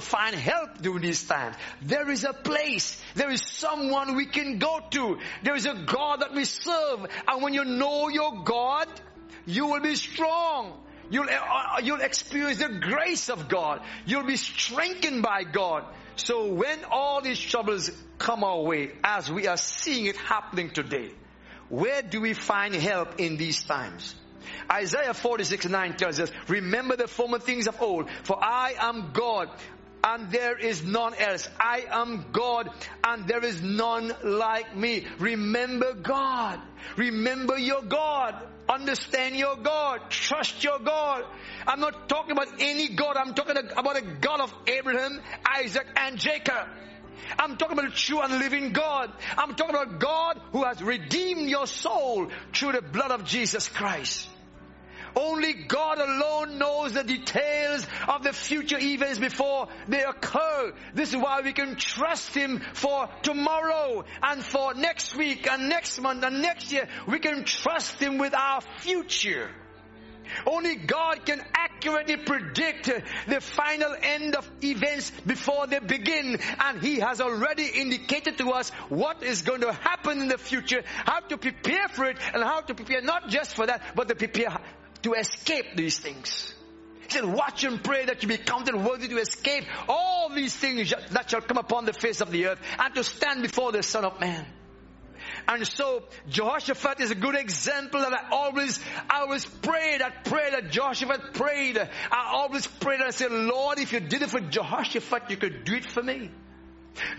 will find help during these times. There is a place. There is someone we can go to. There is a God that we serve. And when you know your God, you will be strong. You'll, uh, you'll experience the grace of God. You'll be strengthened by God. So when all these troubles come our way, as we are seeing it happening today, where do we find help in these times? Isaiah 46 9 tells us, Remember the former things of old, for I am God and there is none else. I am God and there is none like me. Remember God. Remember your God. Understand your God. Trust your God. I'm not talking about any God. I'm talking about a God of Abraham, Isaac, and Jacob. I'm talking about a true and living God. I'm talking about God who has redeemed your soul through the blood of Jesus Christ. Only God alone knows the details of the future events before they occur. This is why we can trust Him for tomorrow and for next week and next month and next year. We can trust Him with our future. Only God can accurately predict the final end of events before they begin. And He has already indicated to us what is going to happen in the future, how to prepare for it, and how to prepare not just for that, but to prepare to escape these things. He said, watch and pray that you be counted worthy to escape all these things that shall come upon the face of the earth and to stand before the Son of Man. And so Jehoshaphat is a good example that I always, I always prayed, I prayed that Jehoshaphat prayed. I always prayed and I said, Lord, if you did it for Jehoshaphat, you could do it for me.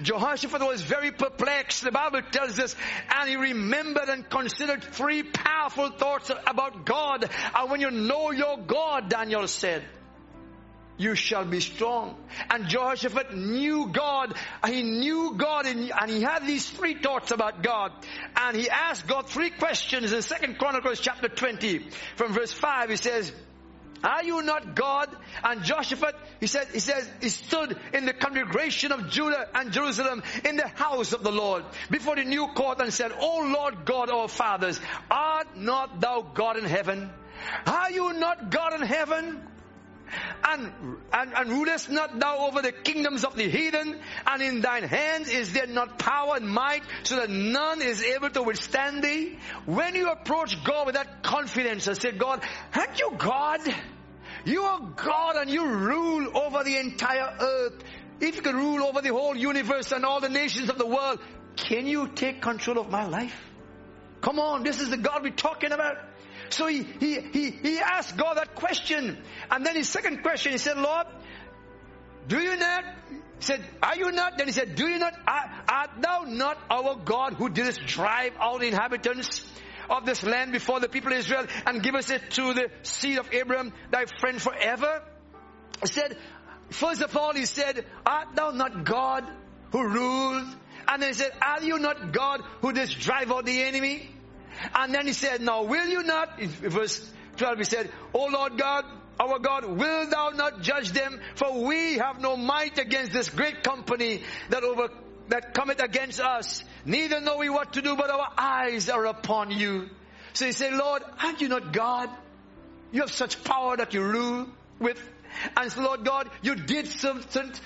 Jehoshaphat was very perplexed, the Bible tells us, and he remembered and considered three powerful thoughts about God. And when you know your God, Daniel said, you shall be strong. And Jehoshaphat knew God. He knew God and he had these three thoughts about God. And he asked God three questions in Second Chronicles chapter 20 from verse 5. He says, are you not God? And Jehoshaphat, he said, he says, he stood in the congregation of Judah and Jerusalem in the house of the Lord before the new court and said, O Lord God, our fathers, art not thou God in heaven? Are you not God in heaven? And, and, and rulest not thou over the kingdoms of the heathen? And in thine hands is there not power and might so that none is able to withstand thee? When you approach God with that confidence and say, God, aren't you God? You are God and you rule over the entire earth. If you can rule over the whole universe and all the nations of the world, can you take control of my life? Come on, this is the God we're talking about. So he, he, he, he asked God that question. And then his second question, he said, Lord, do you not? He said, are you not? Then he said, do you not? Art, thou not our God who didst drive out the inhabitants of this land before the people of Israel and give us it to the seed of Abraham, thy friend forever? He said, first of all, he said, art thou not God who rules? And then he said, are you not God who does drive out the enemy? And then he said, now will you not, verse 12 he said, O Lord God, our God, will thou not judge them? For we have no might against this great company that over, that cometh against us. Neither know we what to do, but our eyes are upon you. So he said, Lord, aren't you not God? You have such power that you rule with. And so, Lord God, you did some,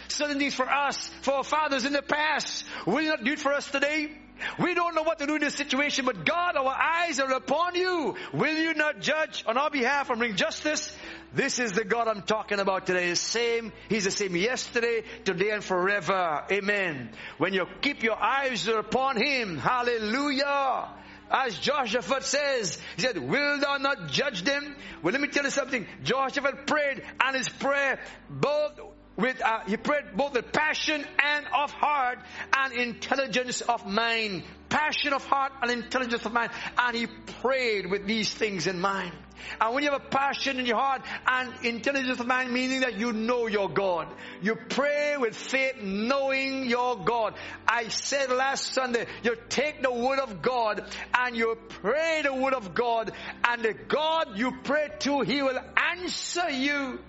certain things for us, for our fathers in the past. Will you not do it for us today? We don't know what to do in this situation, but God, our eyes are upon you. Will you not judge on our behalf and bring justice? This is the God I'm talking about today. The same, He's the same yesterday, today, and forever. Amen. When you keep your eyes upon Him, hallelujah. As Jehoshaphat says, he said, will thou not judge them? Well, let me tell you something. Jehoshaphat prayed and his prayer both with uh, he prayed both with passion and of heart and intelligence of mind. Passion of heart and intelligence of mind. And he prayed with these things in mind. And when you have a passion in your heart and intelligence of mind meaning that you know your god you pray with faith knowing your god. I said last sunday you take the word of god and you pray the word of god and the god you pray to he will answer you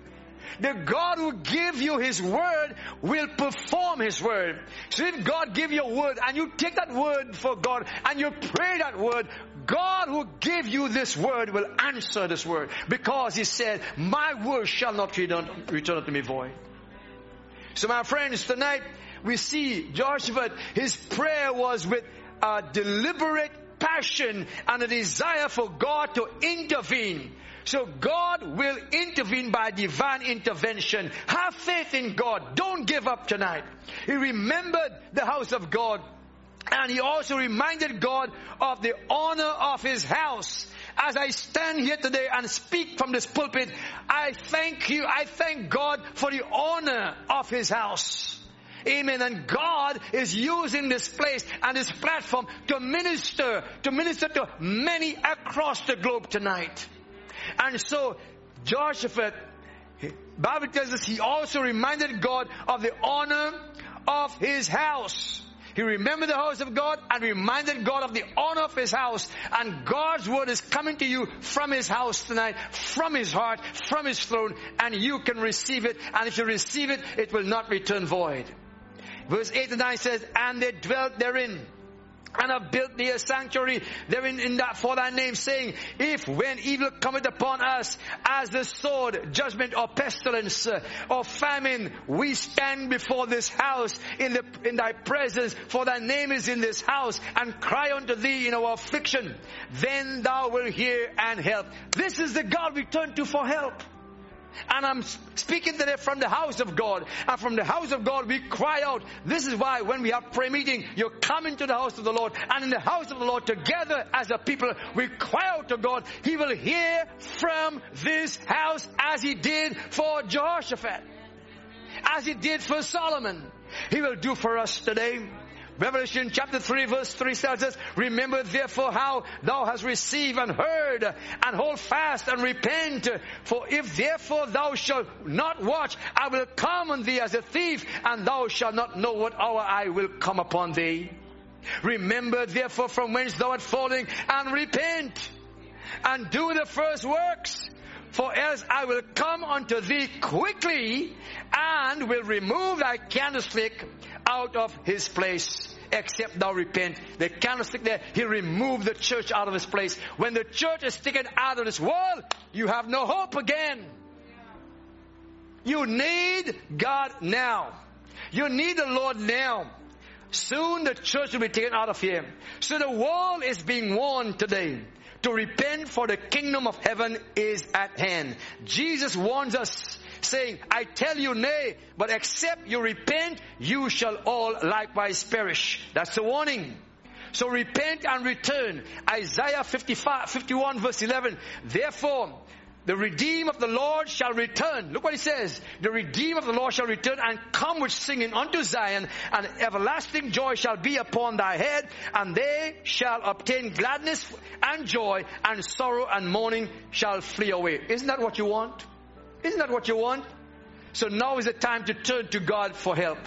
the God who give you His word will perform His word. So if God give you a word and you take that word for God and you pray that word, God who give you this word will answer this word because He said, my word shall not return, return unto me void. So my friends, tonight we see Joshua, his prayer was with a deliberate passion and a desire for God to intervene. So God will intervene by divine intervention. Have faith in God. Don't give up tonight. He remembered the house of God and he also reminded God of the honor of his house. As I stand here today and speak from this pulpit, I thank you, I thank God for the honor of his house. Amen. And God is using this place and this platform to minister, to minister to many across the globe tonight. And so, Joshua, Bible tells us he also reminded God of the honor of his house. He remembered the house of God and reminded God of the honor of His house. And God's word is coming to you from His house tonight, from His heart, from His throne, and you can receive it. And if you receive it, it will not return void. Verse 8 and 9 says, And they dwelt therein and have built thee a sanctuary therein in that for thy name, saying, If when evil cometh upon us as the sword, judgment or pestilence uh, or famine, we stand before this house in the in thy presence, for thy name is in this house, and cry unto thee in our affliction, then thou wilt hear and help. This is the God we turn to for help. And I'm speaking today from the house of God. And from the house of God, we cry out. This is why when we have prayer meeting, you come into the house of the Lord. And in the house of the Lord, together as a people, we cry out to God. He will hear from this house as he did for Jehoshaphat. As he did for Solomon. He will do for us today. Revelation chapter 3 verse 3 tells us, Remember therefore how thou hast received and heard, and hold fast and repent. For if therefore thou shalt not watch, I will come on thee as a thief, and thou shalt not know what hour I will come upon thee. Remember therefore from whence thou art falling, and repent, and do the first works. For else I will come unto thee quickly, and will remove thy candlestick out of his place except thou repent. The candlestick there, he removed the church out of his place. When the church is taken out of this world, you have no hope again. You need God now. You need the Lord now. Soon the church will be taken out of here. So the world is being warned today to repent for the kingdom of heaven is at hand. Jesus warns us saying, I tell you nay, but except you repent, you shall all likewise perish. That's the warning. So repent and return. Isaiah 55, 51 verse 11. Therefore, the redeemed of the Lord shall return. Look what he says. The redeemed of the Lord shall return and come with singing unto Zion, and everlasting joy shall be upon thy head, and they shall obtain gladness and joy, and sorrow and mourning shall flee away. Isn't that what you want? Isn't that what you want? So now is the time to turn to God for help.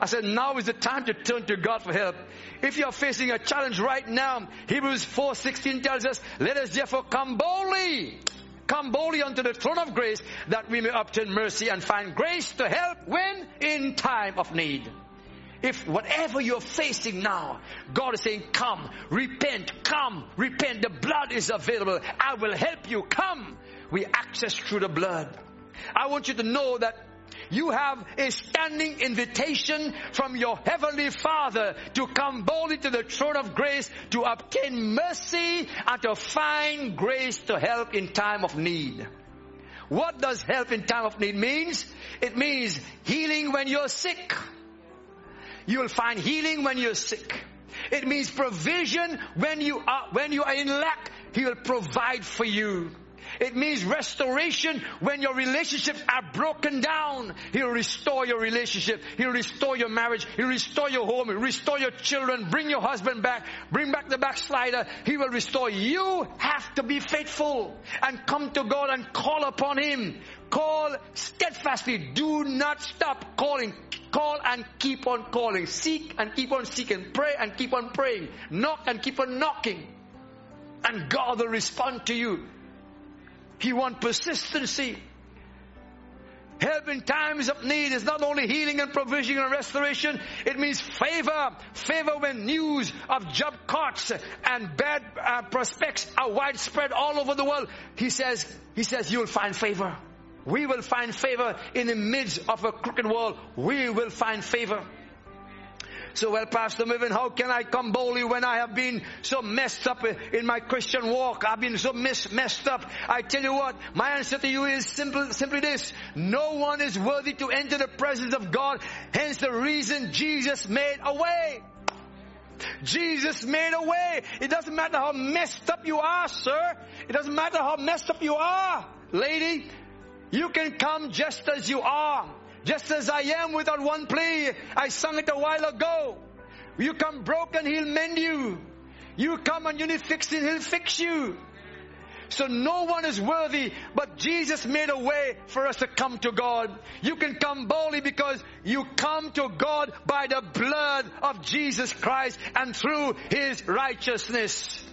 I said, now is the time to turn to God for help. If you're facing a challenge right now, Hebrews 4:16 tells us, let us therefore come boldly, come boldly unto the throne of grace that we may obtain mercy and find grace to help when in time of need. If whatever you're facing now, God is saying, come, repent, come, repent. The blood is available. I will help you. Come. We access through the blood. I want you to know that you have a standing invitation from your heavenly Father to come boldly to the throne of grace to obtain mercy and to find grace to help in time of need. What does help in time of need means? It means healing when you're sick. You'll find healing when you're sick. It means provision when you are, when you are in lack. He will provide for you. It means restoration when your relationships are broken down. He'll restore your relationship. He'll restore your marriage. He'll restore your home. He'll restore your children. Bring your husband back. Bring back the backslider. He will restore. You have to be faithful and come to God and call upon Him. Call steadfastly. Do not stop calling. Call and keep on calling. Seek and keep on seeking. Pray and keep on praying. Knock and keep on knocking. And God will respond to you. He wants persistency. Help in times of need is not only healing and provision and restoration, it means favor. Favor when news of job cuts and bad uh, prospects are widespread all over the world. He says, he says, you'll find favor. We will find favor in the midst of a crooked world. We will find favor. So, well, Pastor Mervyn, how can I come boldly when I have been so messed up in my Christian walk? I've been so mess, messed up. I tell you what, my answer to you is simple, simply this. No one is worthy to enter the presence of God. Hence the reason Jesus made a way. Jesus made a way. It doesn't matter how messed up you are, sir. It doesn't matter how messed up you are, lady. You can come just as you are. Just as I am without one plea. I sung it a while ago. You come broken, He'll mend you. You come and you need fixing, He'll fix you. So no one is worthy, but Jesus made a way for us to come to God. You can come boldly because you come to God by the blood of Jesus Christ and through His righteousness.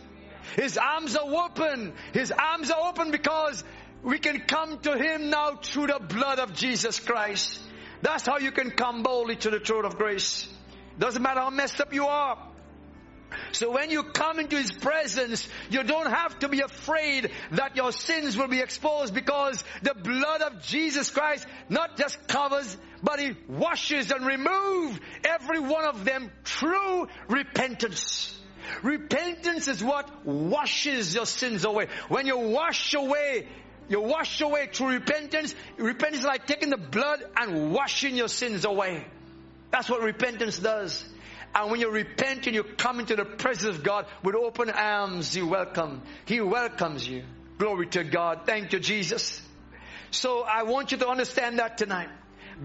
His arms are open. His arms are open because we can come to Him now through the blood of Jesus Christ. That's how you can come boldly to the throne of grace. Doesn't matter how messed up you are. So when you come into His presence, you don't have to be afraid that your sins will be exposed because the blood of Jesus Christ not just covers, but He washes and removes every one of them through repentance. Repentance is what washes your sins away. When you wash away you wash away through repentance. Repentance is like taking the blood and washing your sins away. That's what repentance does. And when you repent and you come into the presence of God with open arms, you welcome. He welcomes you. Glory to God. Thank you, Jesus. So I want you to understand that tonight.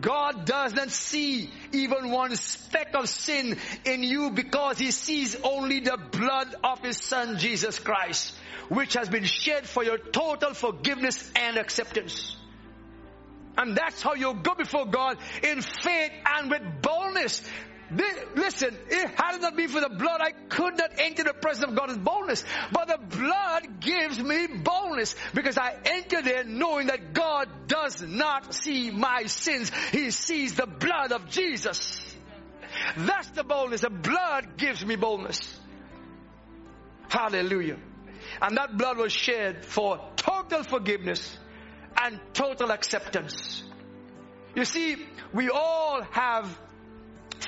God does not see even one speck of sin in you because He sees only the blood of His Son, Jesus Christ which has been shed for your total forgiveness and acceptance. And that's how you go before God in faith and with boldness. Listen, it had not been for the blood, I could not enter the presence of God with boldness. But the blood gives me boldness because I enter there knowing that God does not see my sins. He sees the blood of Jesus. That's the boldness. The blood gives me boldness. Hallelujah. And that blood was shed for total forgiveness and total acceptance. You see, we all have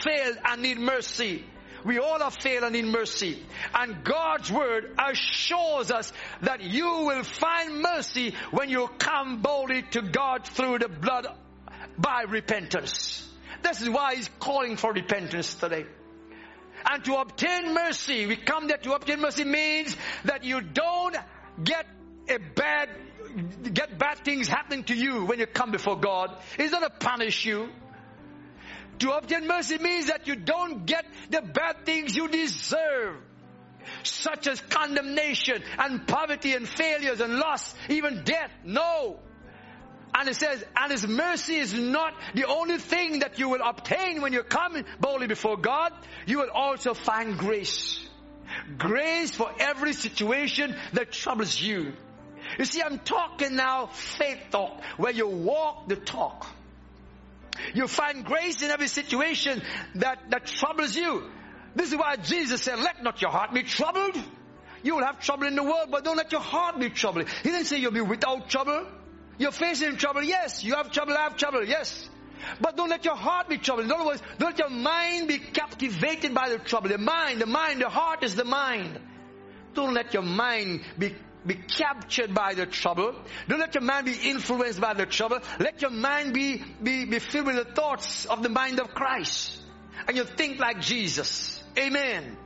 failed and need mercy. We all have failed and need mercy. And God's word assures us that you will find mercy when you come boldly to God through the blood by repentance. This is why He's calling for repentance today. And to obtain mercy, we come there to obtain mercy means that you don't get a bad, get bad things happening to you when you come before God. It's not to punish you. To obtain mercy means that you don't get the bad things you deserve such as condemnation and poverty and failures and loss, even death. No. And it says, and His mercy is not the only thing that you will obtain when you come boldly before God. You will also find grace. Grace for every situation that troubles you. You see, I'm talking now faith talk, where you walk the talk. You find grace in every situation that, that troubles you. This is why Jesus said, let not your heart be troubled. You will have trouble in the world, but don't let your heart be troubled. He didn't say you'll be without trouble. You're facing trouble. Yes. You have trouble. I have trouble. Yes. But don't let your heart be troubled. In other words, don't let your mind be captivated by the trouble. The mind, the mind, the heart is the mind. Don't let your mind be be captured by the trouble. Don't let your mind be influenced by the trouble. Let your mind be, be, be filled with the thoughts of the mind of Christ. And you think like Jesus. Amen.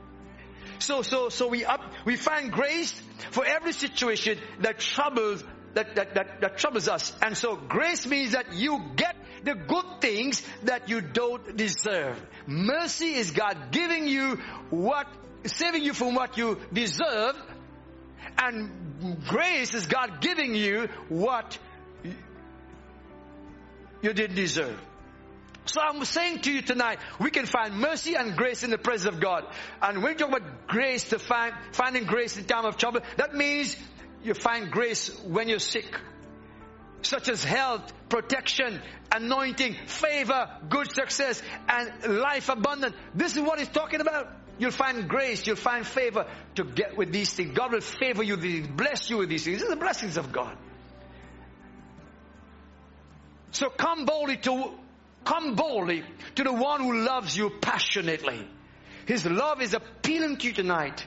So, so, so we up, we find grace for every situation that troubles that, that, that, that troubles us. And so grace means that you get the good things that you don't deserve. Mercy is God giving you what, saving you from what you deserve. And grace is God giving you what you didn't deserve. So I'm saying to you tonight, we can find mercy and grace in the presence of God. And when you talk about grace to find, finding grace in time of trouble, that means you find grace when you're sick. Such as health, protection, anointing, favor, good success, and life abundant. This is what he's talking about. You'll find grace, you'll find favor to get with these things. God will favor you, bless you with these things. These are the blessings of God. So come boldly to, come boldly to the one who loves you passionately. His love is appealing to you tonight.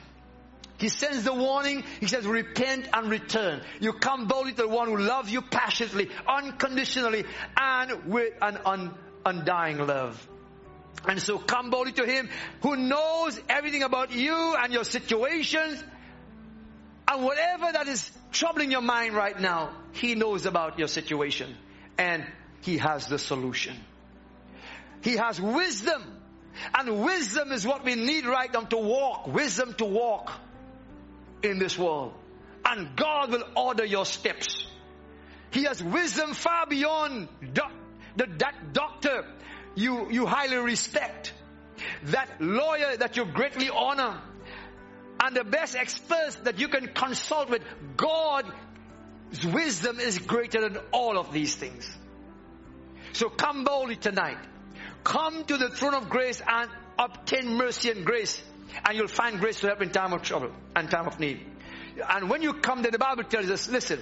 He sends the warning. He says, repent and return. You come boldly to the one who loves you passionately, unconditionally, and with an un- undying love. And so come boldly to Him who knows everything about you and your situations and whatever that is troubling your mind right now. He knows about your situation and He has the solution. He has wisdom and wisdom is what we need right now to walk. Wisdom to walk in this world. And God will order your steps. He has wisdom far beyond the, that doctor you, you highly respect, that lawyer that you greatly honor, and the best experts that you can consult with. God's wisdom is greater than all of these things. So come boldly tonight. Come to the throne of grace and obtain mercy and grace and you'll find grace to help in time of trouble and time of need. And when you come there, the Bible tells us, listen,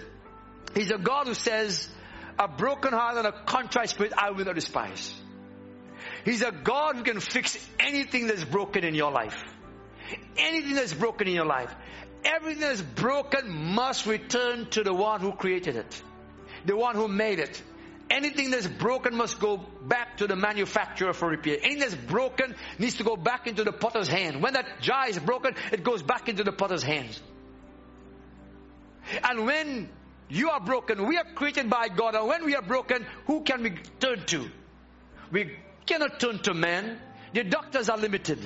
He's a God who says, a broken heart and a contrite spirit I will not despise. He's a God who can fix anything that's broken in your life. Anything that's broken in your life. Everything that's broken must return to the one who created it. The one who made it. Anything that's broken must go back to the manufacturer for repair. Anything that's broken needs to go back into the potter's hand. When that jar is broken, it goes back into the potter's hands. And when you are broken, we are created by God. And when we are broken, who can we turn to? We cannot turn to man. The doctors are limited.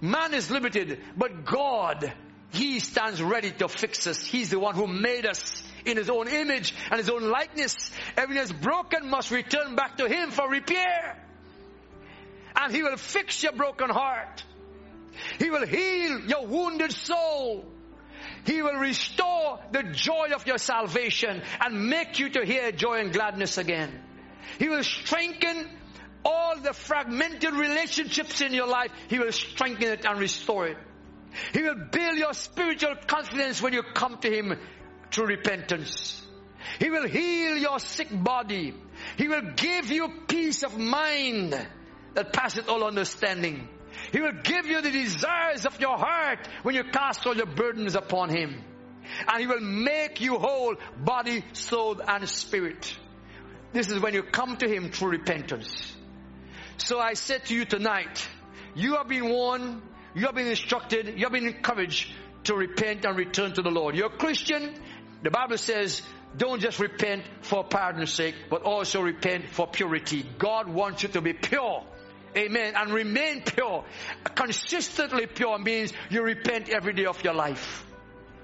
Man is limited, but God, He stands ready to fix us. He's the one who made us in His own image and His own likeness. Everything that's broken must return back to Him for repair. And He will fix your broken heart. He will heal your wounded soul. He will restore the joy of your salvation and make you to hear joy and gladness again. He will strengthen all the fragmented relationships in your life. He will strengthen it and restore it. He will build your spiritual confidence when you come to Him through repentance. He will heal your sick body. He will give you peace of mind that passeth all understanding. He will give you the desires of your heart when you cast all your burdens upon Him. And He will make you whole, body, soul, and spirit. This is when you come to Him through repentance. So I said to you tonight, you have been warned, you have been instructed, you have been encouraged to repent and return to the Lord. You're a Christian, the Bible says, don't just repent for pardon's sake, but also repent for purity. God wants you to be pure. Amen. And remain pure. Consistently pure means you repent every day of your life.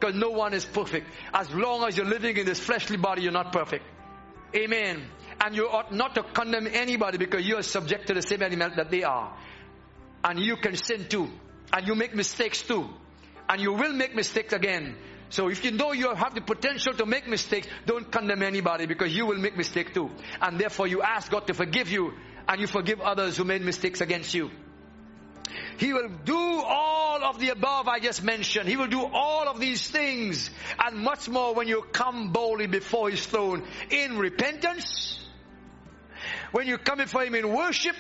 Because no one is perfect. As long as you're living in this fleshly body, you're not perfect. Amen. And you ought not to condemn anybody because you are subject to the same element that they are. And you can sin too. And you make mistakes too. And you will make mistakes again. So if you know you have the potential to make mistakes, don't condemn anybody because you will make mistakes too. And therefore you ask God to forgive you and you forgive others who made mistakes against you. He will do all of the above I just mentioned. He will do all of these things and much more when you come boldly before His throne in repentance, when you come before Him in worship,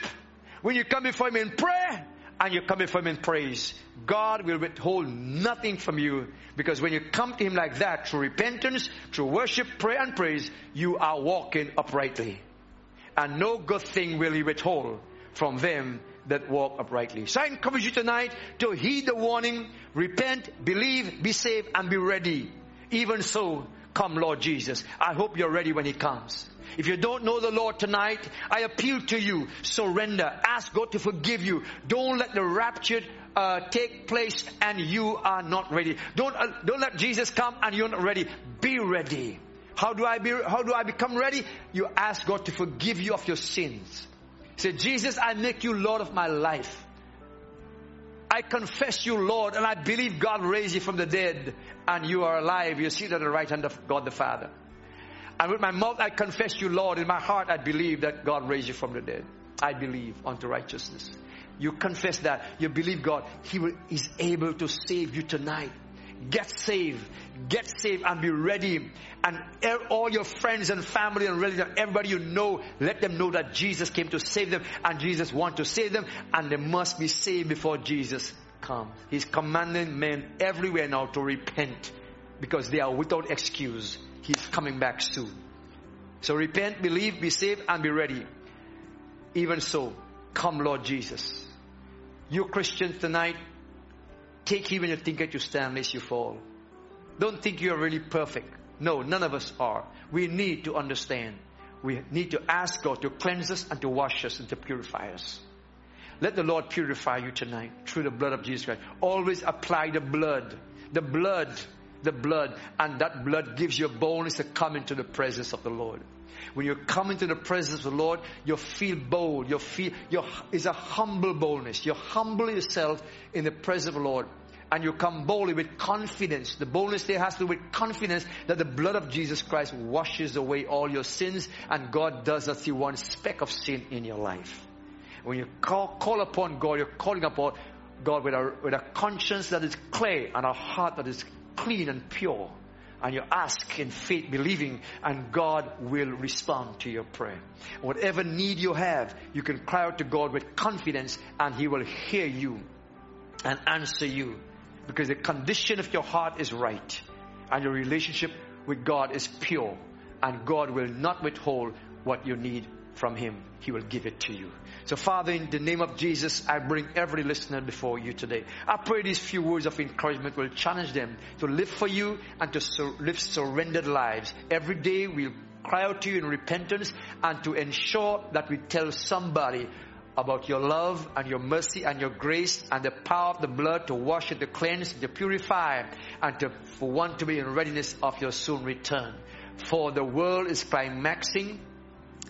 when you come before Him in prayer, and you come before Him in praise. God will withhold nothing from you because when you come to Him like that, through repentance, through worship, prayer, and praise, you are walking uprightly. And no good thing will He withhold from them that walk uprightly. So I encourage you tonight to heed the warning, repent, believe, be saved, and be ready. Even so, come Lord Jesus. I hope you're ready when He comes. If you don't know the Lord tonight, I appeal to you. Surrender. Ask God to forgive you. Don't let the rapture uh, take place and you are not ready. Don't uh, don't let Jesus come and you're not ready. Be ready. How do I be? How do I become ready? You ask God to forgive you of your sins. Say, Jesus, I make you Lord of my life. I confess you, Lord, and I believe God raised you from the dead, and you are alive. You're seated at the right hand of God the Father. And with my mouth I confess you, Lord. In my heart I believe that God raised you from the dead. I believe unto righteousness. You confess that. You believe God. He will, is able to save you tonight. get saved. Get saved and be ready. And er, all your friends and family and relatives, everybody you know, let them know that Jesus came to save them and Jesus wants to save them and they must be saved before Jesus comes. He's commanding men everywhere now to repent because they are without excuse. Coming back soon. So repent, believe, be saved, and be ready. Even so, come Lord Jesus. You Christians tonight, take heed when you think that you stand lest you fall. Don't think you're really perfect. No, none of us are. We need to understand. We need to ask God to cleanse us and to wash us and to purify us. Let the Lord purify you tonight through the blood of Jesus Christ. Always apply the blood. The blood the blood, and that blood gives you a boldness to come into the presence of the Lord. When you come into the presence of the Lord, you feel bold. You feel you is a humble boldness. You humble yourself in the presence of the Lord. And you come boldly with confidence. The boldness there has to do with confidence that the blood of Jesus Christ washes away all your sins and God does not see one speck of sin in your life. When you call, call upon God, you're calling upon God with a, with a conscience that is clear and a heart that is clean and pure. And you ask in faith, believing, and God will respond to your prayer. Whatever need you have, you can cry out to God with confidence, and He will hear you and answer you. Because the condition of your heart is right, and your relationship with God is pure, and God will not withhold what you need from Him. He will give it to you. So Father, in the name of Jesus, I bring every listener before you today. I pray these few words of encouragement will challenge them to live for you and to sur- live surrendered lives. Every day we'll cry out to you in repentance and to ensure that we tell somebody about your love and your mercy and your grace and the power of the blood to wash and to cleanse, to purify, and to, for one to be in readiness of your soon return. For the world is climaxing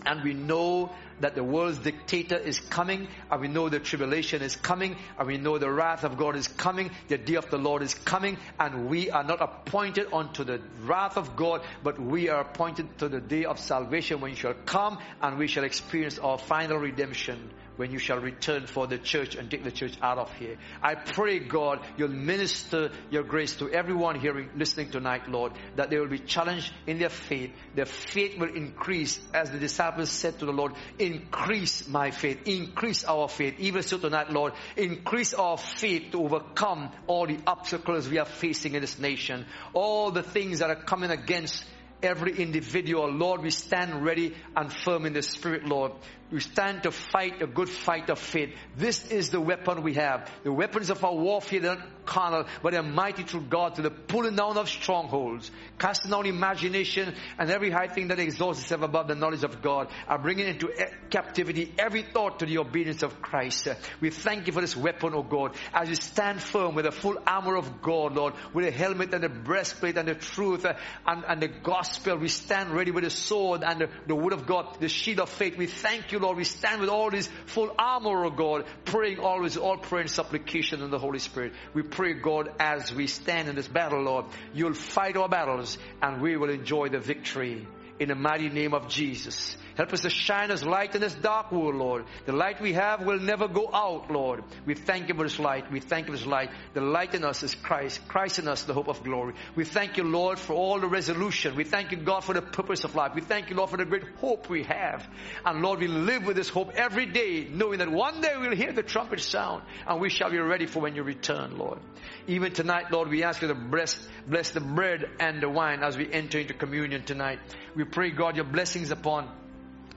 and we know that the world's dictator is coming, and we know the tribulation is coming, and we know the wrath of God is coming, the day of the Lord is coming, and we are not appointed unto the wrath of God, but we are appointed to the day of salvation when you shall come and we shall experience our final redemption when you shall return for the church and take the church out of here. I pray, God, you'll minister your grace to everyone hearing, listening tonight, Lord, that they will be challenged in their faith. Their faith will increase as the disciples said to the Lord, increase my faith, increase our faith. Even so tonight, Lord, increase our faith to overcome all the obstacles we are facing in this nation, all the things that are coming against every individual. Lord, we stand ready and firm in the Spirit, Lord. We stand to fight a good fight of faith. This is the weapon we have. The weapons of our warfare, they're not carnal, but they're mighty through God to the pulling down of strongholds, casting down imagination and every high thing that exalts itself above the knowledge of God, are bringing into captivity every thought to the obedience of Christ. We thank you for this weapon, O oh God, as we stand firm with the full armor of God, Lord, with the helmet and the breastplate and the truth uh, and, and the gospel. We stand ready with the sword and the, the word of God, the shield of faith. We thank you, Lord, we stand with all this full armor, of God, praying always, all prayer and supplication in the Holy Spirit. We pray, God, as we stand in this battle, Lord, you'll fight our battles and we will enjoy the victory in the mighty name of Jesus. Help us to shine as light in this dark world, Lord. The light we have will never go out, Lord. We thank you for this light. We thank you for this light. The light in us is Christ. Christ in us, the hope of glory. We thank you, Lord, for all the resolution. We thank you, God, for the purpose of life. We thank you, Lord, for the great hope we have. And Lord, we live with this hope every day, knowing that one day we'll hear the trumpet sound and we shall be ready for when you return, Lord. Even tonight, Lord, we ask you to bless, bless the bread and the wine as we enter into communion tonight. We pray, God, your blessings upon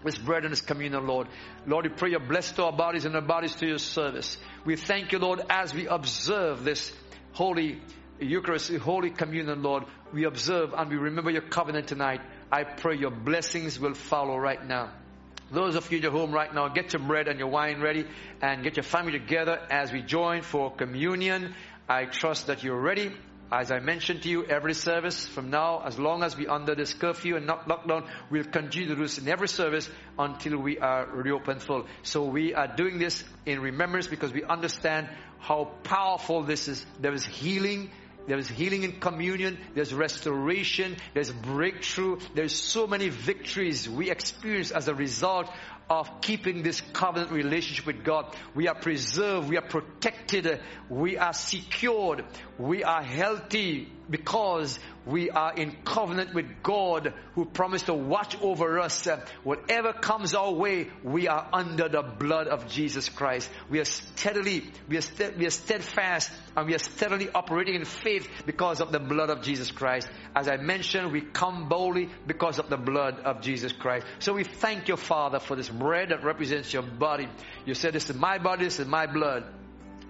this bread and this communion, Lord. Lord, we pray your bless to our bodies and our bodies to your service. We thank you, Lord, as we observe this holy Eucharist, holy communion, Lord. We observe and we remember your covenant tonight. I pray your blessings will follow right now. Those of you at home right now, get your bread and your wine ready and get your family together as we join for communion. I trust that you're ready. As I mentioned to you, every service from now, as long as we're under this curfew and not lockdown, we'll continue to do this in every service until we are reopened full. So we are doing this in remembrance because we understand how powerful this is. There is healing. There is healing in communion. There's restoration. There's breakthrough. There's so many victories we experience as a result of keeping this covenant relationship with God. We are preserved, we are protected, we are secured, we are healthy because we are in covenant with God who promised to watch over us. Whatever comes our way, we are under the blood of Jesus Christ. We are steadily, we are, st- we are steadfast and we are steadily operating in faith because of the blood of Jesus Christ. As I mentioned, we come boldly because of the blood of Jesus Christ. So we thank your Father for this bread that represents your body. You said this is my body, this is my blood.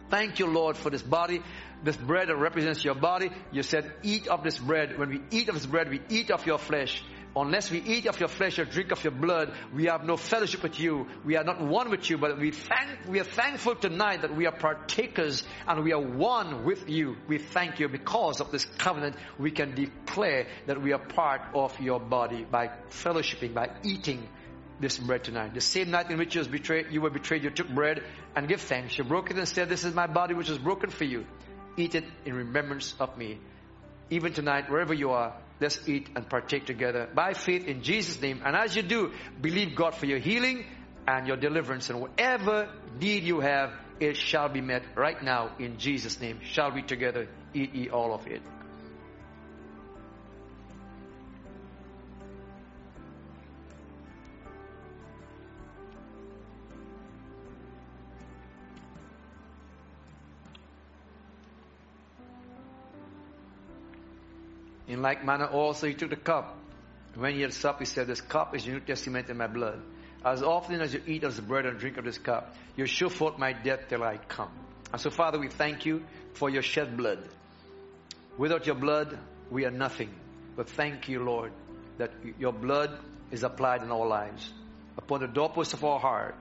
Thank you, Lord, for this body this bread that represents your body. You said, eat of this bread. When we eat of this bread, we eat of your flesh. Unless we eat of your flesh or drink of your blood, we have no fellowship with you. We are not one with you, but we thank, we are thankful tonight that we are partakers and we are one with you. We thank you because of this covenant. We can declare that we are part of your body by fellowshipping, by eating this bread tonight. The same night in which you, was betrayed, you were betrayed, you took bread and give thanks. You broke it and said, This is my body which is broken for you. Eat it in remembrance of me. Even tonight, wherever you are, let's eat and partake together by faith in Jesus' name. And as you do, believe God for your healing and your deliverance. And whatever need you have, it shall be met right now in Jesus' name. Shall we together eat all of it? In like manner also he took the cup. When he had supped, he said, This cup is the New Testament in my blood. As often as you eat of the bread and drink of this cup, you show forth my death till I come. And so, Father, we thank you for your shed blood. Without your blood, we are nothing. But thank you, Lord, that your blood is applied in our lives, upon the doorpost of our heart.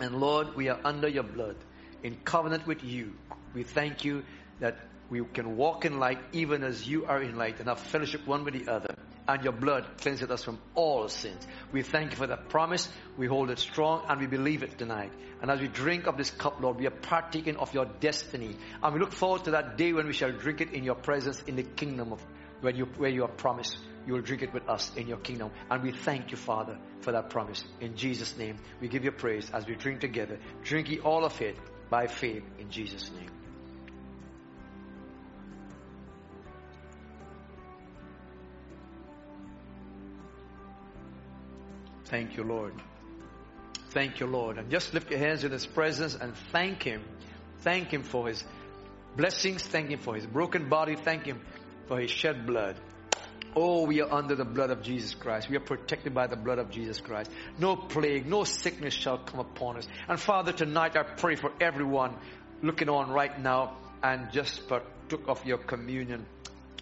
And Lord, we are under your blood, in covenant with you. We thank you that we can walk in light even as you are in light and have fellowship one with the other. And your blood cleanses us from all sins. We thank you for that promise. We hold it strong and we believe it tonight. And as we drink of this cup, Lord, we are partaking of your destiny. And we look forward to that day when we shall drink it in your presence in the kingdom of when you, where you are promised. You will drink it with us in your kingdom. And we thank you, Father, for that promise. In Jesus' name, we give you praise as we drink together. Drink ye all of it by faith in Jesus' name. Thank you, Lord. Thank you, Lord. And just lift your hands in His presence and thank Him. Thank Him for His blessings. Thank Him for His broken body. Thank Him for His shed blood. Oh, we are under the blood of Jesus Christ. We are protected by the blood of Jesus Christ. No plague, no sickness shall come upon us. And Father, tonight I pray for everyone looking on right now and just partook of your communion.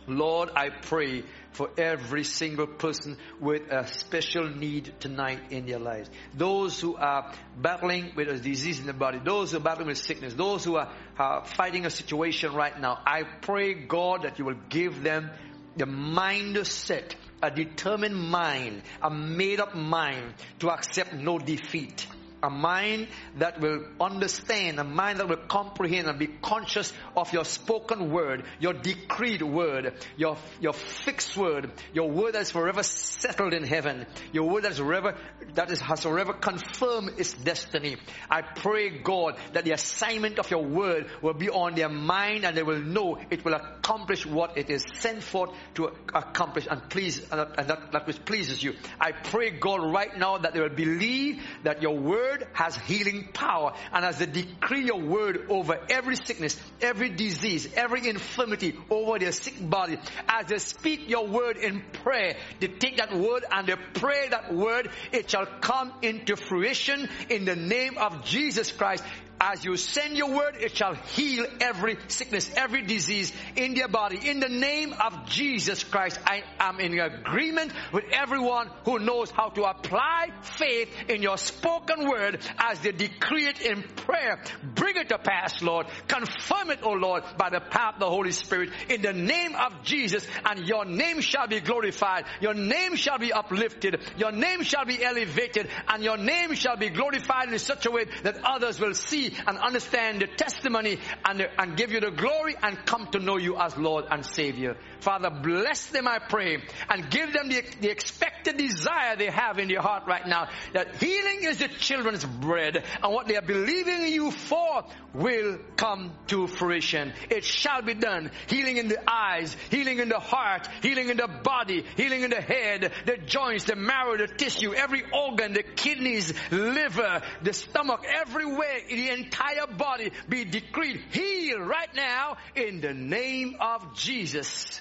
Lord, I pray for every single person with a special need tonight in their lives. Those who are battling with a disease in the body, those who are battling with sickness, those who are, are fighting a situation right now. I pray, God, that you will give them the mindset, a determined mind, a made up mind to accept no defeat a mind that will understand, a mind that will comprehend and be conscious of your spoken word, your decreed word, your, your fixed word, your word that is forever settled in heaven, your word that is forever, that is, has forever confirmed its destiny. I pray, God, that the assignment of your word will be on their mind and they will know it will accomplish what it is sent forth to accomplish and please, and that, that which pleases you. I pray, God, right now that they will believe that your word word has healing power. And as they decree your word over every sickness, every disease, every infirmity over their sick body, as they speak your word in prayer, they take that word and they pray that word, it shall come into fruition in the name of Jesus Christ. As you send your word, it shall heal every sickness, every disease in their body. In the name of Jesus Christ, I am in agreement with everyone who knows how to apply faith in your spoken word as they decree it in prayer. Bring it to pass, Lord. Confirm it, O Lord, by the power of the Holy Spirit. In the name of Jesus, and your name shall be glorified. Your name shall be uplifted. Your name shall be elevated, and your name shall be glorified in such a way that others will see and understand the testimony and, the, and give you the glory and come to know you as Lord and Savior. Father, bless them, I pray, and give them the, the expected desire they have in their heart right now that healing is the children's bread and what they are believing you for will come to fruition. It shall be done. Healing in the eyes, healing in the heart, healing in the body, healing in the head, the joints, the marrow, the tissue, every organ, the kidneys, liver, the stomach, everywhere, the entire body be decreed healed right now in the name of Jesus.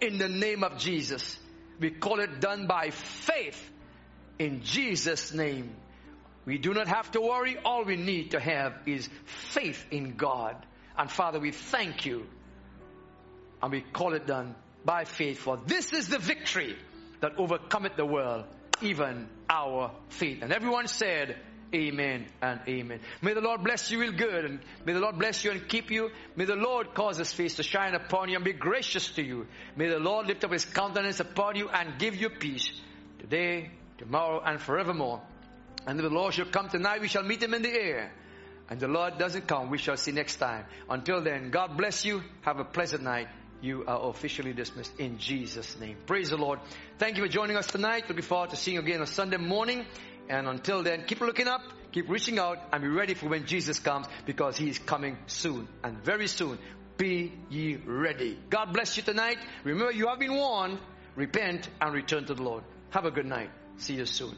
In the name of Jesus. We call it done by faith in Jesus' name. We do not have to worry. All we need to have is faith in God. And Father, we thank you. And we call it done by faith. For this is the victory that overcometh the world, even our faith. And everyone said, Amen and amen. May the Lord bless you real good and may the Lord bless you and keep you. May the Lord cause his face to shine upon you and be gracious to you. May the Lord lift up his countenance upon you and give you peace today, tomorrow, and forevermore. And if the Lord shall come tonight, we shall meet him in the air. And the Lord doesn't come, we shall see next time. Until then, God bless you. Have a pleasant night. You are officially dismissed in Jesus' name. Praise the Lord. Thank you for joining us tonight. Looking forward to seeing you again on Sunday morning. And until then, keep looking up, keep reaching out, and be ready for when Jesus comes because He is coming soon and very soon. Be ye ready. God bless you tonight. Remember, you have been warned. Repent and return to the Lord. Have a good night. See you soon.